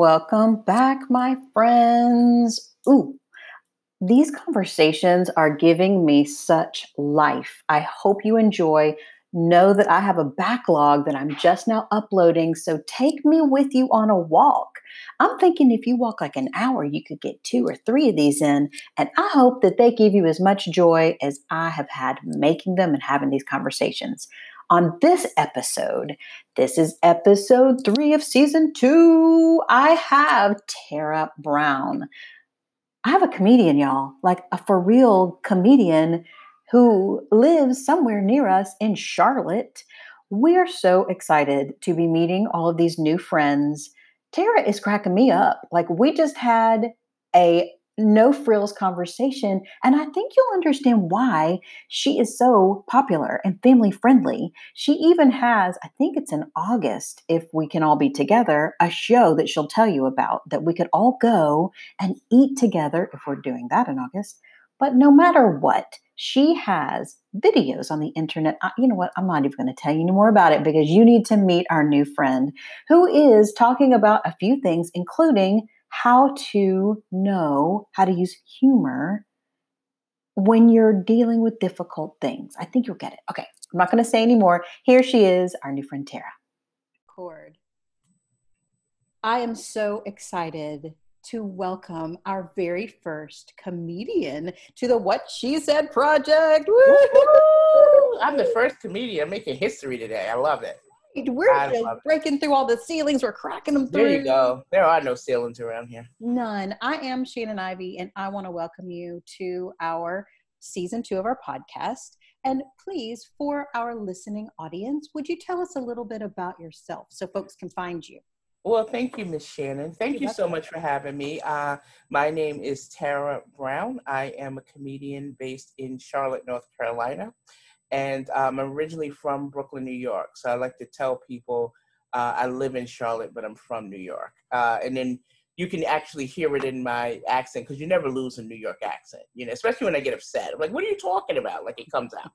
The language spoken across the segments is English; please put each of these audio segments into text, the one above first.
Welcome back, my friends. Ooh, these conversations are giving me such life. I hope you enjoy. Know that I have a backlog that I'm just now uploading, so take me with you on a walk. I'm thinking if you walk like an hour, you could get two or three of these in, and I hope that they give you as much joy as I have had making them and having these conversations. On this episode, this is episode three of season two, I have Tara Brown. I have a comedian, y'all, like a for real comedian who lives somewhere near us in Charlotte. We're so excited to be meeting all of these new friends. Tara is cracking me up. Like, we just had a no frills conversation. And I think you'll understand why she is so popular and family friendly. She even has, I think it's in August, if we can all be together, a show that she'll tell you about that we could all go and eat together if we're doing that in August. But no matter what, she has videos on the internet. I, you know what? I'm not even going to tell you any more about it because you need to meet our new friend who is talking about a few things, including how to know how to use humor when you're dealing with difficult things. I think you'll get it. Okay, I'm not going to say any more. Here she is, our new friend Tara. Cord. I am so excited to welcome our very first comedian to the What She Said project. Woo! I'm the first comedian making history today. I love it. We're breaking through all the ceilings. We're cracking them through. There you go. There are no ceilings around here. None. I am Shannon Ivy, and I want to welcome you to our season two of our podcast. And please, for our listening audience, would you tell us a little bit about yourself so folks can find you? Well, thank you, Miss Shannon. Thank You're you so much for having me. Uh, my name is Tara Brown. I am a comedian based in Charlotte, North Carolina and um, I'm originally from Brooklyn, New York. So I like to tell people uh, I live in Charlotte, but I'm from New York. Uh, and then you can actually hear it in my accent because you never lose a New York accent, you know, especially when I get upset. I'm like, what are you talking about? Like it comes out.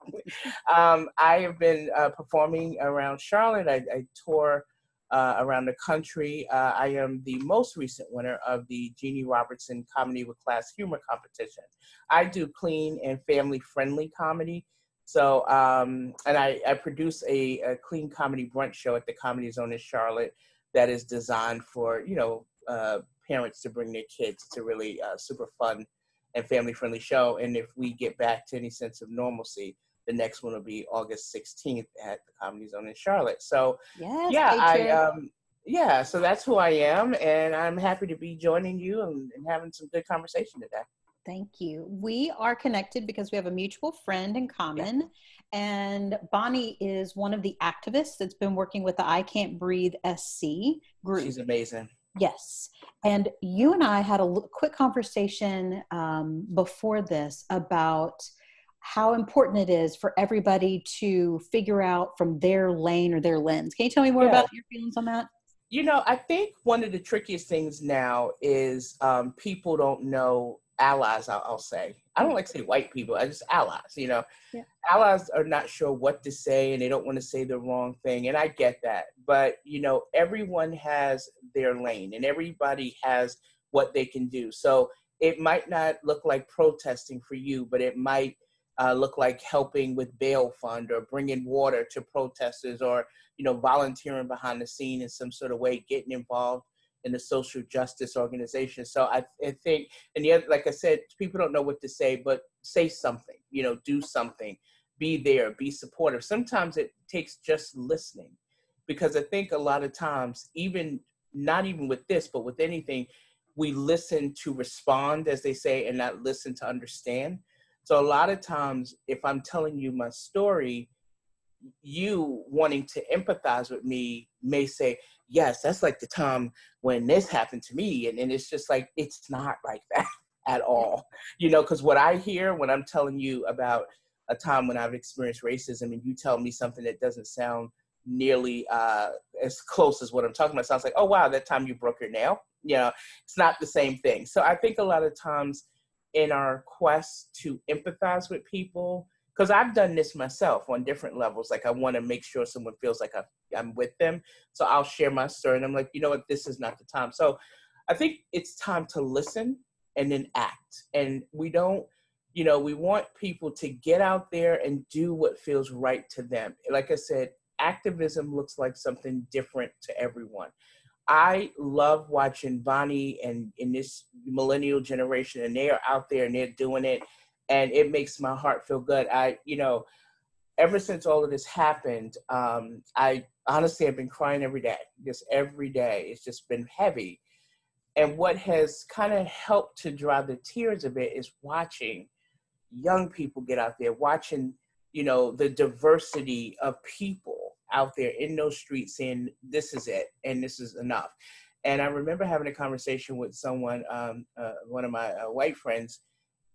um, I have been uh, performing around Charlotte. I, I tour uh, around the country. Uh, I am the most recent winner of the Jeanne Robertson Comedy with Class Humor competition. I do clean and family friendly comedy. So, um, and I, I produce a, a, clean comedy brunch show at the Comedy Zone in Charlotte that is designed for, you know, uh, parents to bring their kids. to really uh, super fun and family friendly show. And if we get back to any sense of normalcy, the next one will be August 16th at the Comedy Zone in Charlotte. So, yes, yeah, I, um, yeah, so that's who I am. And I'm happy to be joining you and, and having some good conversation today. Thank you. We are connected because we have a mutual friend in common. And Bonnie is one of the activists that's been working with the I Can't Breathe SC group. She's amazing. Yes. And you and I had a quick conversation um, before this about how important it is for everybody to figure out from their lane or their lens. Can you tell me more yeah. about your feelings on that? You know, I think one of the trickiest things now is um, people don't know allies, I'll, I'll, say. I don't like to say white people, I just allies, you know. Yeah. Allies are not sure what to say and they don't want to say the wrong thing. And I get that. But, you know, everyone has their lane and everybody has what they can do. So it might not look like protesting for you, but it might uh, look like helping with bail fund or bringing water to protesters or, you know, volunteering behind the scene in some sort of way, getting involved in the social justice organization. So I, I think, and the other, like I said, people don't know what to say, but say something, you know, do something, be there, be supportive. Sometimes it takes just listening because I think a lot of times, even not even with this, but with anything, we listen to respond, as they say, and not listen to understand. So a lot of times, if I'm telling you my story, you wanting to empathize with me may say, yes, that's like the time when this happened to me. And, and it's just like, it's not like that at all. You know, because what I hear when I'm telling you about a time when I've experienced racism and you tell me something that doesn't sound nearly uh, as close as what I'm talking about, sounds like, oh, wow, that time you broke your nail. You know, it's not the same thing. So I think a lot of times in our quest to empathize with people, because I've done this myself on different levels. Like I want to make sure someone feels like I, am with them. So I'll share my story, and I'm like, you know what, this is not the time. So I think it's time to listen and then act. And we don't, you know, we want people to get out there and do what feels right to them. Like I said, activism looks like something different to everyone. I love watching Bonnie and in this millennial generation, and they are out there and they're doing it, and it makes my heart feel good. I, you know, ever since all of this happened, um, I honestly have been crying every day, just every day. It's just been heavy. And what has kind of helped to dry the tears a bit is watching young people get out there, watching, you know, the diversity of people out there in those streets saying, this is it and this is enough. And I remember having a conversation with someone, um, uh, one of my uh, white friends,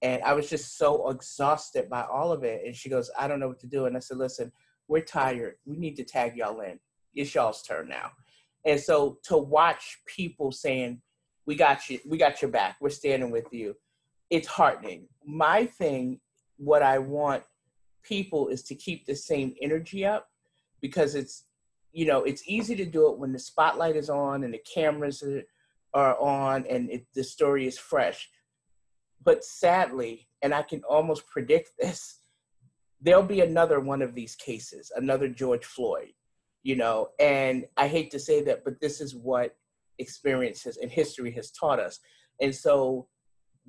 and I was just so exhausted by all of it. And she goes, I don't know what to do. And I said, listen, we're tired. We need to tag y'all in. It's y'all's turn now. And so to watch people saying, we got you, we got your back, we're standing with you, it's heartening. My thing, what I want people is to keep the same energy up because it's, you know, it's easy to do it when the spotlight is on and the cameras are, on and it, the story is fresh but sadly, and I can almost predict this, there'll be another one of these cases, another George Floyd, you know, and I hate to say that, but this is what experiences and history has taught us. And so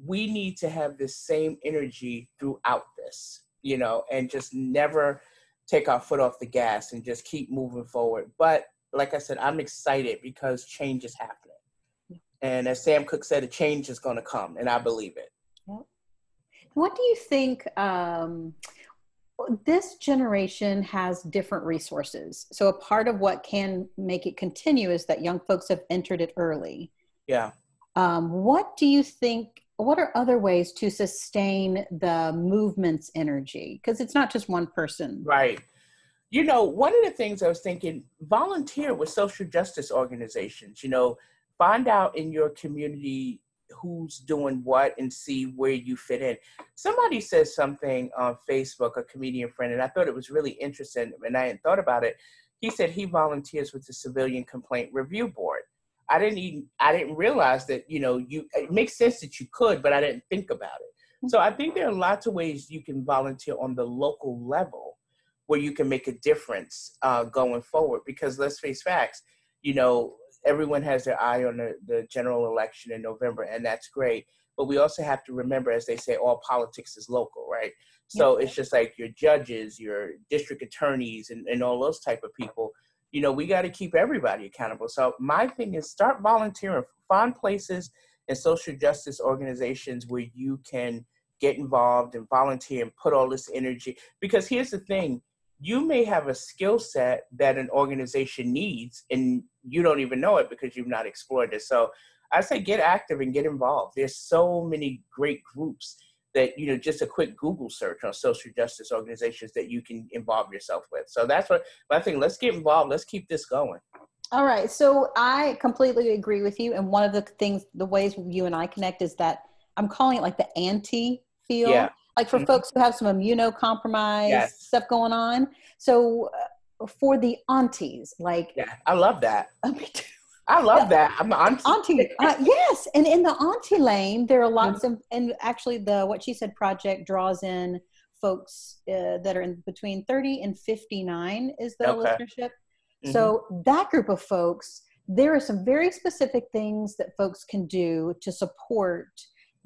we need to have this same energy throughout this, you know, and just never take our foot off the gas and just keep moving forward. But like I said, I'm excited because change is happening. And as Sam Cooke said, a change is going to come, and I believe it. What do you think? Um, this generation has different resources. So, a part of what can make it continue is that young folks have entered it early. Yeah. Um, what do you think? What are other ways to sustain the movement's energy? Because it's not just one person. Right. You know, one of the things I was thinking volunteer with social justice organizations, you know, find out in your community who's doing what and see where you fit in. Somebody says something on Facebook, a comedian friend, and I thought it was really interesting, and I hadn't thought about it. He said he volunteers with the Civilian Complaint Review Board. I didn't even I didn't realize that you know you it makes sense that you could, but I didn't think about it. So I think there are lots of ways you can volunteer on the local level where you can make a difference uh, going forward. Because let's face facts, you know, everyone has their eye on the, the general election in November, and that's great. But we also have to remember, as they say, all politics is local, right? So yeah. it's just like your judges, your district attorneys, and, and all those type of people. You know, we got to keep everybody accountable. So my thing is start volunteering, find places and social justice organizations where you can get involved and volunteer and put all this energy. Because here's the thing you may have a skill set that an organization needs and you don't even know it because you've not explored it. So i say get active and get involved. There's so many great groups that you know just a quick google search on social justice organizations that you can involve yourself with. So that's what i think let's get involved. Let's keep this going. All right. So i completely agree with you. And one of the things the ways you and i connect is that i'm calling it like the anti feel. Yeah. Like for mm-hmm. folks who have some immunocompromised yes. stuff going on. So uh, for the aunties, like yeah, I love that. me too. I love that. I'm auntie. auntie uh, yes, and in the auntie lane, there are lots mm-hmm. of, and actually, the what she said project draws in folks uh, that are in between 30 and 59 is the okay. listenership. Mm-hmm. So that group of folks, there are some very specific things that folks can do to support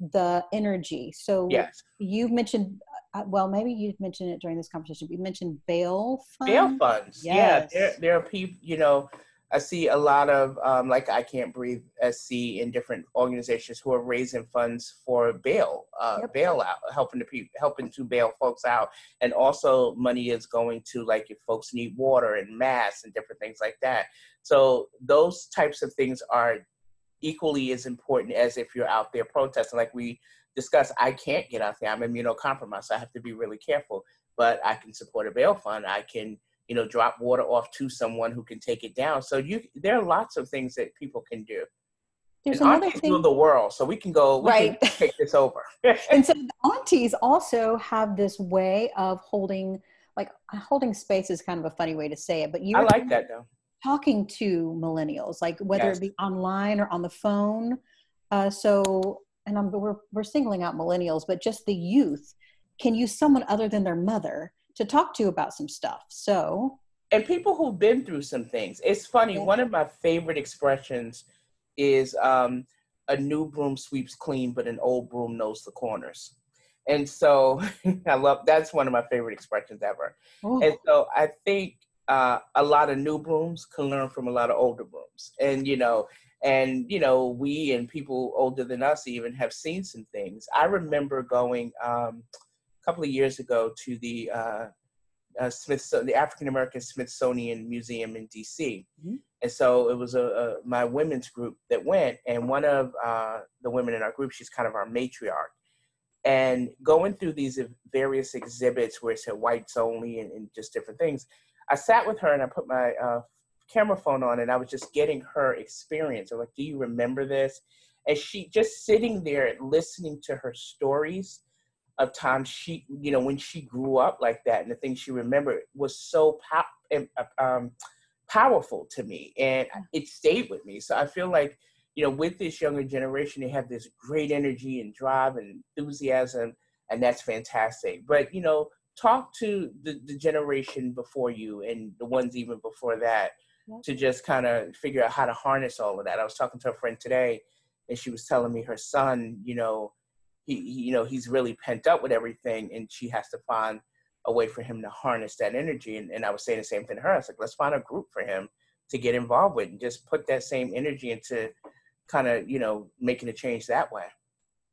the energy. So yes. you mentioned, well, maybe you mentioned it during this conversation. We mentioned bail funds. Bail funds. Yes. Yeah. There, there are people, you know, I see a lot of um, like I Can't Breathe SC in different organizations who are raising funds for bail, uh, yep. bailout, helping to people, helping to bail folks out, and also money is going to like if folks need water and masks and different things like that. So those types of things are equally as important as if you're out there protesting. Like we discussed, I can't get out there. I'm immunocompromised. So I have to be really careful. But I can support a bail fund. I can, you know, drop water off to someone who can take it down. So you, there are lots of things that people can do. There's and another thing. the world, so we can go. We right. Can take this over. and so the aunties also have this way of holding like holding space is kind of a funny way to say it, but you I like that though. Talking to millennials, like whether yes. it be online or on the phone. Uh, so, and I'm, we're we're singling out millennials, but just the youth can use someone other than their mother to talk to about some stuff. So, and people who've been through some things. It's funny. Yeah. One of my favorite expressions is um, a new broom sweeps clean, but an old broom knows the corners. And so I love that's one of my favorite expressions ever. Ooh. And so I think uh, a lot of new brooms can learn from a lot of older brooms. And you know, and you know, we and people older than us even have seen some things. I remember going um, a couple of years ago to the uh, uh, the African American Smithsonian Museum in D.C. Mm-hmm. And so it was a, a, my women's group that went, and one of uh, the women in our group, she's kind of our matriarch, and going through these various exhibits where it said whites only and, and just different things. I sat with her and I put my uh, camera phone on, and I was just getting her experience. I'm like, "Do you remember this?" And she just sitting there listening to her stories of times she, you know, when she grew up like that and the things she remembered was so pow- um, powerful to me and it stayed with me. So I feel like, you know, with this younger generation, they have this great energy and drive and enthusiasm, and that's fantastic. But, you know, talk to the, the generation before you and the ones even before that to just kind of figure out how to harness all of that. I was talking to a friend today and she was telling me her son, you know, he, you know he's really pent up with everything and she has to find a way for him to harness that energy. And, and i was saying the same thing to her. I was like let's find a group for him to get involved with and just put that same energy into kind of you know making a change that way.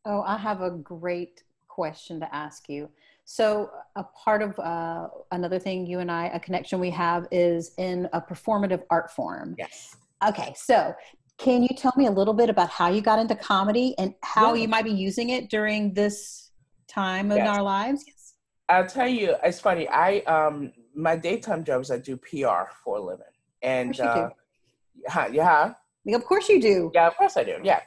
Oh i have a great question to ask you so a part of uh, another thing you and i a connection we have is in a performative art form yes okay so can you tell me a little bit about how you got into comedy and how yeah. you might be using it during this time in our lives? Yes. I'll tell you, it's funny. I um my daytime job is I do PR for a living, and uh, yeah, yeah. Of course you do. Yeah, of course I do. Yeah.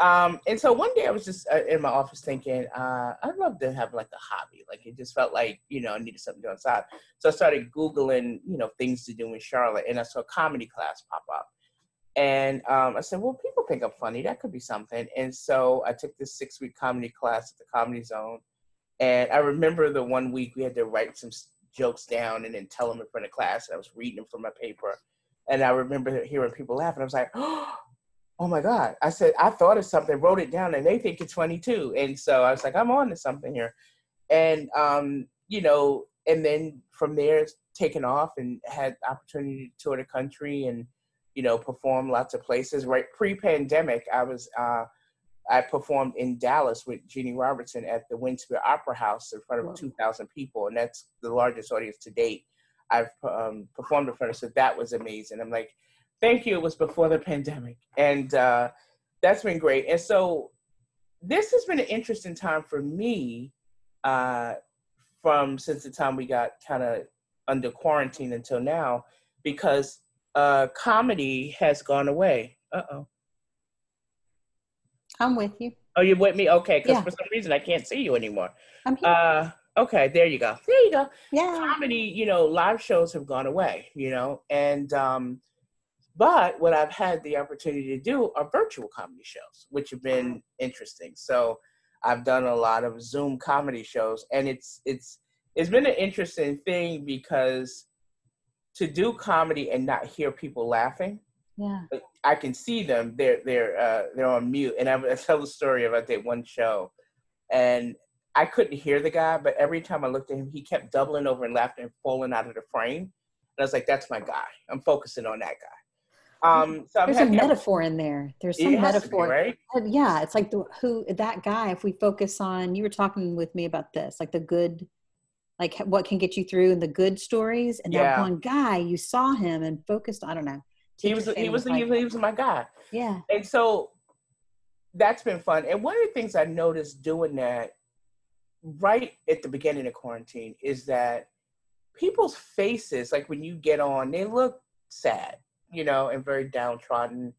Um, and so one day I was just uh, in my office thinking, uh, I'd love to have like a hobby. Like it just felt like, you know, I needed something to do outside. So I started Googling, you know, things to do in Charlotte and I saw a comedy class pop up. And um, I said, well, people think I'm funny. That could be something. And so I took this six week comedy class at the Comedy Zone. And I remember the one week we had to write some jokes down and then tell them in front of class. And I was reading them from my paper. And I remember hearing people laugh. And I was like, oh my God. I said, I thought of something, wrote it down, and they think it's funny too. And so I was like, I'm on to something here. And, um, you know, and then from there, it's taken off and had opportunity to tour the country and you know, perform lots of places. Right pre-pandemic, I was uh, I performed in Dallas with Jeanne Robertson at the Winspear Opera House in front of 2,000 people, and that's the largest audience to date I've um, performed in front of. So that was amazing. I'm like, thank you. It was before the pandemic, and uh, that's been great. And so this has been an interesting time for me uh, from since the time we got kind of under quarantine until now, because uh, comedy has gone away. Uh oh. I'm with you. Oh, you're with me? Okay, because yeah. for some reason I can't see you anymore. I'm here. Uh, okay, there you go. There you go. Yeah. Comedy, you know, live shows have gone away, you know, and um, but what I've had the opportunity to do are virtual comedy shows, which have been interesting. So I've done a lot of Zoom comedy shows, and it's it's it's been an interesting thing because to do comedy and not hear people laughing. Yeah. I can see them. They're they're uh, they're on mute, and I, I tell the story about that one show, and I couldn't hear the guy, but every time I looked at him, he kept doubling over and laughing and falling out of the frame. And I was like, "That's my guy. I'm focusing on that guy." Um, so there's a metaphor in there. There's some metaphor, be, right? Yeah, it's like the who that guy. If we focus on, you were talking with me about this, like the good like what can get you through and the good stories and yeah. that one guy you saw him and focused i don't know he was he was, like, he was my guy yeah and so that's been fun and one of the things i noticed doing that right at the beginning of quarantine is that people's faces like when you get on they look sad you know and very downtrodden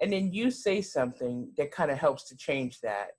and then you say something that kind of helps to change that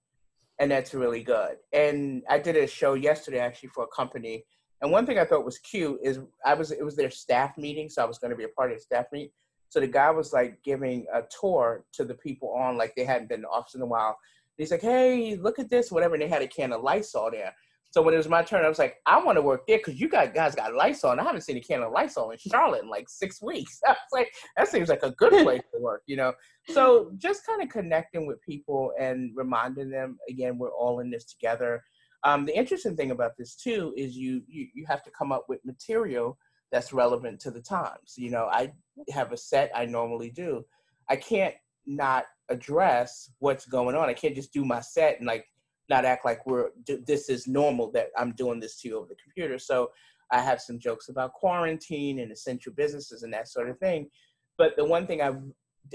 and that's really good. And I did a show yesterday actually for a company, And one thing I thought was cute is I was it was their staff meeting, so I was going to be a part of the staff meeting. So the guy was like giving a tour to the people on like they hadn't been in the office in a while. He's like, "Hey, look at this, whatever." And they had a can of Lysol there. So when it was my turn, I was like, I want to work there because you got guys got Lysol, and I haven't seen a can of Lysol in Charlotte in like six weeks. I was like, that seems like a good place to work, you know. So just kind of connecting with people and reminding them again, we're all in this together. Um, the interesting thing about this too is you, you you have to come up with material that's relevant to the times. You know, I have a set I normally do. I can't not address what's going on. I can't just do my set and like not act like we're this is normal that I'm doing this to you over the computer. So I have some jokes about quarantine and essential businesses and that sort of thing. But the one thing I've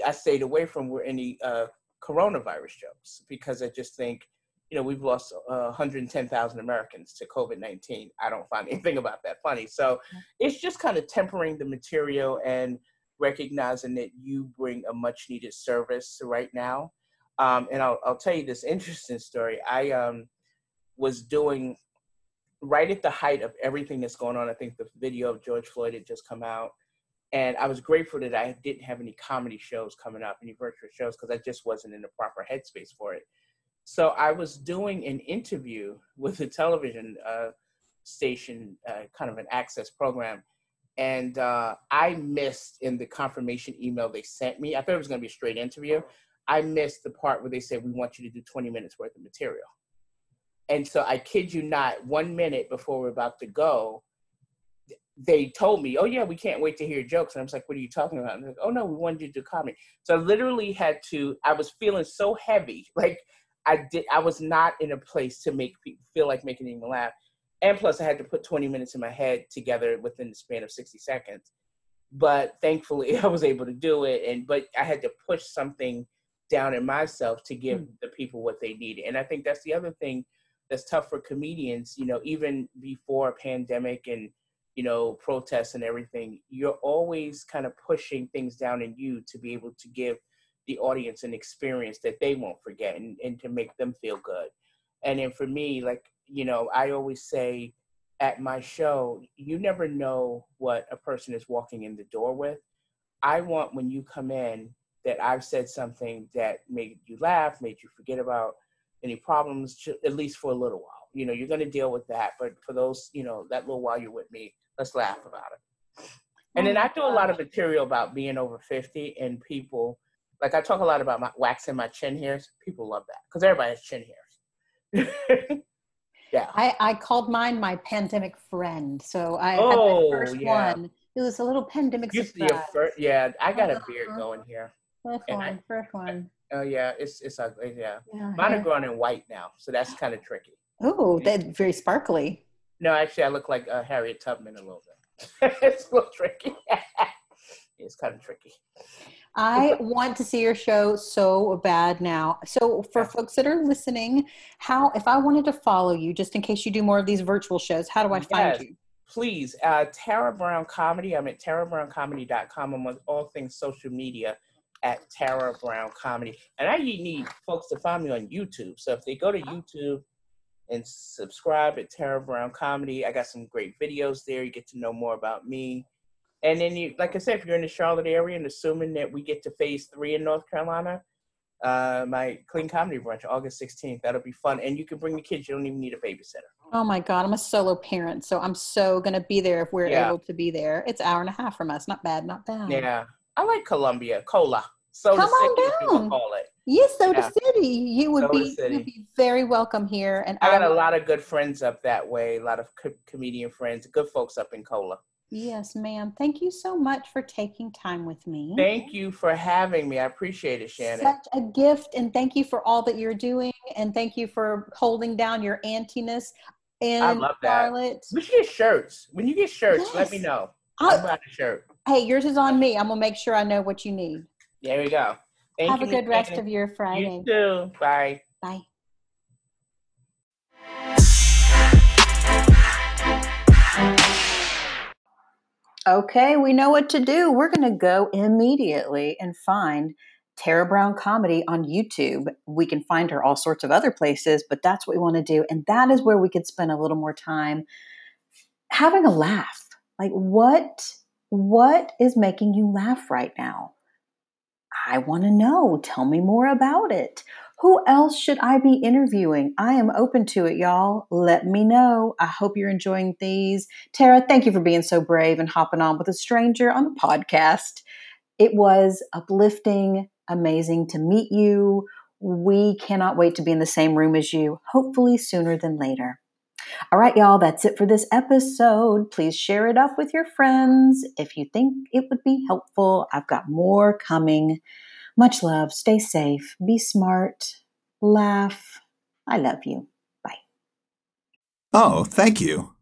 I stayed away from were any uh, coronavirus jokes because I just think you know we've lost uh, 110,000 Americans to COVID-19. I don't find anything about that funny. So it's just kind of tempering the material and recognizing that you bring a much needed service right now um, and I'll, I'll tell you this interesting story. I um, was doing right at the height of everything that's going on. I think the video of George Floyd had just come out. And I was grateful that I didn't have any comedy shows coming up, any virtual shows, because I just wasn't in the proper headspace for it. So I was doing an interview with a television uh, station, uh, kind of an access program. And uh, I missed in the confirmation email they sent me. I thought it was going to be a straight interview. I missed the part where they said, we want you to do 20 minutes worth of material. And so I kid you not, one minute before we're about to go, they told me, oh yeah, we can't wait to hear jokes. And I was like, what are you talking about? And they're like, oh no, we wanted you to do comedy. So I literally had to, I was feeling so heavy. Like I did, I was not in a place to make people feel like making anyone laugh. And plus I had to put 20 minutes in my head together within the span of 60 seconds. But thankfully I was able to do it. And, but I had to push something down in myself to give mm. the people what they needed. And I think that's the other thing that's tough for comedians, you know, even before a pandemic and, you know, protests and everything, you're always kind of pushing things down in you to be able to give the audience an experience that they won't forget and, and to make them feel good. And then for me, like, you know, I always say at my show, you never know what a person is walking in the door with. I want when you come in that I've said something that made you laugh, made you forget about any problems, at least for a little while. You know, you're going to deal with that, but for those, you know, that little while you're with me, let's laugh about it. And then I do a lot of material about being over 50 and people, like I talk a lot about my waxing my chin hairs. People love that because everybody has chin hairs. yeah. I, I called mine my pandemic friend. So I oh, had my oh, first yeah. one. It was a little pandemic you surprise. First, yeah, I got a beard uh-huh. going here. First one, I, first one. Oh yeah, it's it's ugly. Yeah, yeah mine are growing in white now, so that's kind of tricky. Oh, that's very sparkly. No, actually, I look like uh, Harriet Tubman a little bit. it's a little tricky. it's kind of tricky. I want to see your show so bad now. So for folks that are listening, how if I wanted to follow you, just in case you do more of these virtual shows, how do I find yes, you? Please, uh, Tara Brown Comedy. I'm at tarabrown.comedy.com. I'm on all things social media at Tara Brown Comedy. And I need folks to find me on YouTube. So if they go to YouTube and subscribe at Tara Brown Comedy, I got some great videos there. You get to know more about me. And then you, like I said, if you're in the Charlotte area and assuming that we get to phase three in North Carolina, uh, my clean comedy brunch, August 16th. That'll be fun. And you can bring the kids. You don't even need a babysitter. Oh my God. I'm a solo parent. So I'm so going to be there if we're yeah. able to be there. It's hour and a half from us. Not bad. Not bad. Yeah. I like Columbia, Cola. Soda Come on down. Call it. Yes, Soda yeah. City. You would be you'd be very welcome here. And I got a lot of good friends up that way. A lot of co- comedian friends, good folks up in Cola. Yes, ma'am. Thank you so much for taking time with me. Thank you for having me. I appreciate it, Shannon. Such a gift, and thank you for all that you're doing, and thank you for holding down your antiness. And I love that. Charlotte. We should get shirts. When you get shirts, yes. let me know. I'll, buy a shirt. Hey, yours is on me. I'm gonna make sure I know what you need. There we go. Thank Have you, a good rest of your Friday. You too. Bye. Bye. Okay, we know what to do. We're going to go immediately and find Tara Brown Comedy on YouTube. We can find her all sorts of other places, but that's what we want to do. And that is where we could spend a little more time having a laugh. Like what what is making you laugh right now? I want to know. Tell me more about it. Who else should I be interviewing? I am open to it, y'all. Let me know. I hope you're enjoying these. Tara, thank you for being so brave and hopping on with a stranger on the podcast. It was uplifting, amazing to meet you. We cannot wait to be in the same room as you, hopefully sooner than later. All right, y'all, that's it for this episode. Please share it up with your friends if you think it would be helpful. I've got more coming. Much love. Stay safe. Be smart. Laugh. I love you. Bye. Oh, thank you.